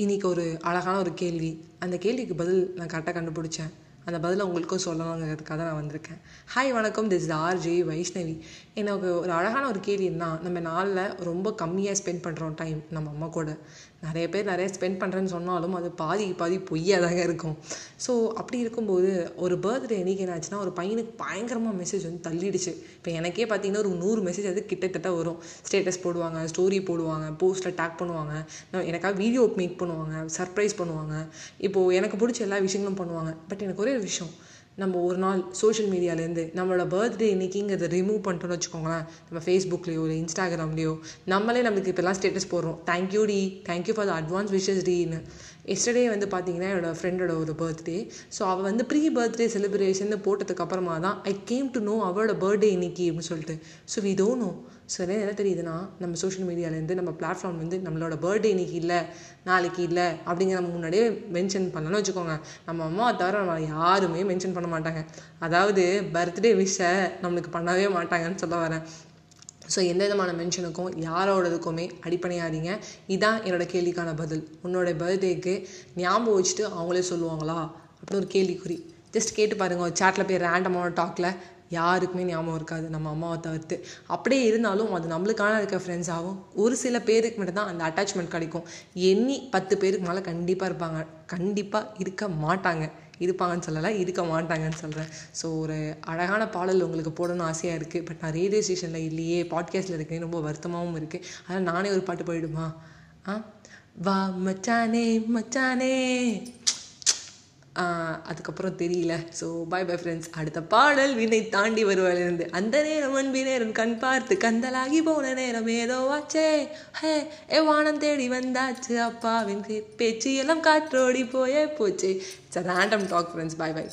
இன்றைக்கி ஒரு அழகான ஒரு கேள்வி. அந்த கேள்விக்கு பதில் நான் கரெக்டாக கண்டுபிடிச்சேன். அந்த பதிலை உங்களுக்கும் சொல்லணுங்கிறதுக்காக தான் நான் வந்திருக்கேன். ஹாய் வணக்கம். திஸ் ஆர்ஜே வைஷ்ணவி எனக்கு ஒரு அழகான ஒரு கேள்வி என்ன நம்ம நாளில் ரொம்ப கம்மியாக ஸ்பெண்ட் பண்ணுறோம் டைம் நம்ம அம்மா கூட. நிறைய பேர் நிறைய ஸ்பெண்ட் பண்ணுறேன்னு சொன்னாலும் அது பாதி பாதி பொய்யாக தாங்க இருக்கும். ஸோ அப்படி இருக்கும்போது ஒரு பர்த்டே என்னைக்கு என்னாச்சுன்னா ஒரு பையனுக்கு பயங்கரமாக மெசேஜ் வந்து தள்ளிடுச்சு. இப்போ எனக்கே பார்த்தீங்கன்னா ஒரு நூறு மெசேஜ் அது கிட்டத்தட்ட வரும். ஸ்டேட்டஸ் போடுவாங்க ஸ்டோரி போடுவாங்க போஸ்ட்டில் டேக் பண்ணுவாங்க. நான் எனக்காக வீடியோ மேக் பண்ணுவாங்க சர்ப்ரைஸ் பண்ணுவாங்க. இப்போது எனக்கு பிடிச்ச எல்லா விஷயங்களும் பண்ணுவாங்க. பட் எனக்கு ஒரு ஒரு விஷயம் நம்ம ஒரு நாள் சோஷியல் மீடியாலேருந்து நம்மளோட பர்த்டே இன்னைக்குங்கிறத ரிமூவ் பண்ணிட்டோம்னு வச்சுக்கோங்களேன். நம்ம ஃபேஸ்புக்லேயோ இல்லை இன்ஸ்டாகிராம்லேயோ நம்மளே நம்மளுக்கு இப்போல்லாம் ஸ்டேட்டஸ் போடுறோம். Thank you D thank you for the advance wishes tin. Yesterday வந்து பார்த்தீங்கன்னா என்னோடய ஃப்ரெண்டோட ஒரு பர்த்டே ஸோ அவள் வந்து ப்ரீ பர்த்டே செலிப்ரேஷன் போட்டதுக்கப்புறமா தான் ஐ கேம் டு நோ அவளோட பர்த்டே இன்னைக்கு அப்படின்னு சொல்லிட்டு. So we do know so என்ன தெரியுதுன்னா நம்ம சோஷியல் மீடியாலேருந்து நம்ம பிளாட்ஃபார்ம் வந்து நம்மளோட பர்த்டே இன்னைக்கு இல்லை நாளைக்கு இல்லை அப்படிங்கிற நம்ம முன்னாடியே மென்ஷன் பண்ணணும்னு வச்சுக்கோங்க. நம்ம அம்மாவை தவிர நம்ம யாருமே மென்ஷன் பண்ண மாட்டாங்க. அதாவது பர்த்டே விஷை நம்மளுக்கு பண்ணவே மாட்டாங்கன்னு சொல்ல வரேன். ஸோ எந்த விதமான மென்ஷனுக்கும் யாரோடதுக்குமே அடிப்படையாதீங்க இதான் என்னோட கேள்விக்கான பதில். உன்னோட பர்த்டேக்கு ஞாபகம் வச்சுட்டு அவங்களே சொல்லுவாங்களா? அப்படின்னு ஒரு கேள்விக்குறி. ஜஸ்ட் கேட்டு பாருங்கள் ஒரு சேட்டில் போய் ரேண்டமான டாக்கில் யாருக்குமே ஞாபகம் இருக்காது. நம்ம அம்மாவை தவிர்த்து. அப்படியே இருந்தாலும் அது நம்மளுக்கான இருக்க ஃப்ரெண்ட்ஸ் ஆகும். ஒரு சில பேருக்கு மட்டும்தான் அந்த அட்டாச்மெண்ட் கிடைக்கும். எண்ணி பத்து பேருக்கு மேலே கண்டிப்பாக இருப்பாங்க. கண்டிப்பாக இருக்க மாட்டாங்க. இருப்பாங்கன்னு சொல்லலை இருக்க மாட்டாங்கன்னு சொல்கிறேன் ஸோ ஒரு அழகான பாடல் உங்களுக்கு போடணும்னு ஆசையாக இருக்குது பட் நான் ரேடியோ ஸ்டேஷனில் இல்லையே பாட்காஸ்ட்டில் இருக்கேன் ரொம்ப வருத்தமாகவும் இருக்குது அதனால் நானே ஒரு பாட்டு போயிடுமா? ஆ? வா மச்சானே மச்சானே. அதுக்கப்புறம் தெரியல. ஸோ பை பை ஃப்ரெண்ட்ஸ் அடுத்த பாடல் வினை தாண்டி வருவாளிருந்து அந்த நேரம் அன்பி நேரம் கண் பார்த்து கந்தலாகி போன நேரம் ஏதோ ஆச்சே. ஹே ஏ வானம் தேடி வந்தாச்சு அப்பாவின் பேச்சு எல்லாம் காற்றோடி போயே போச்சு. It's random talk friends bye bye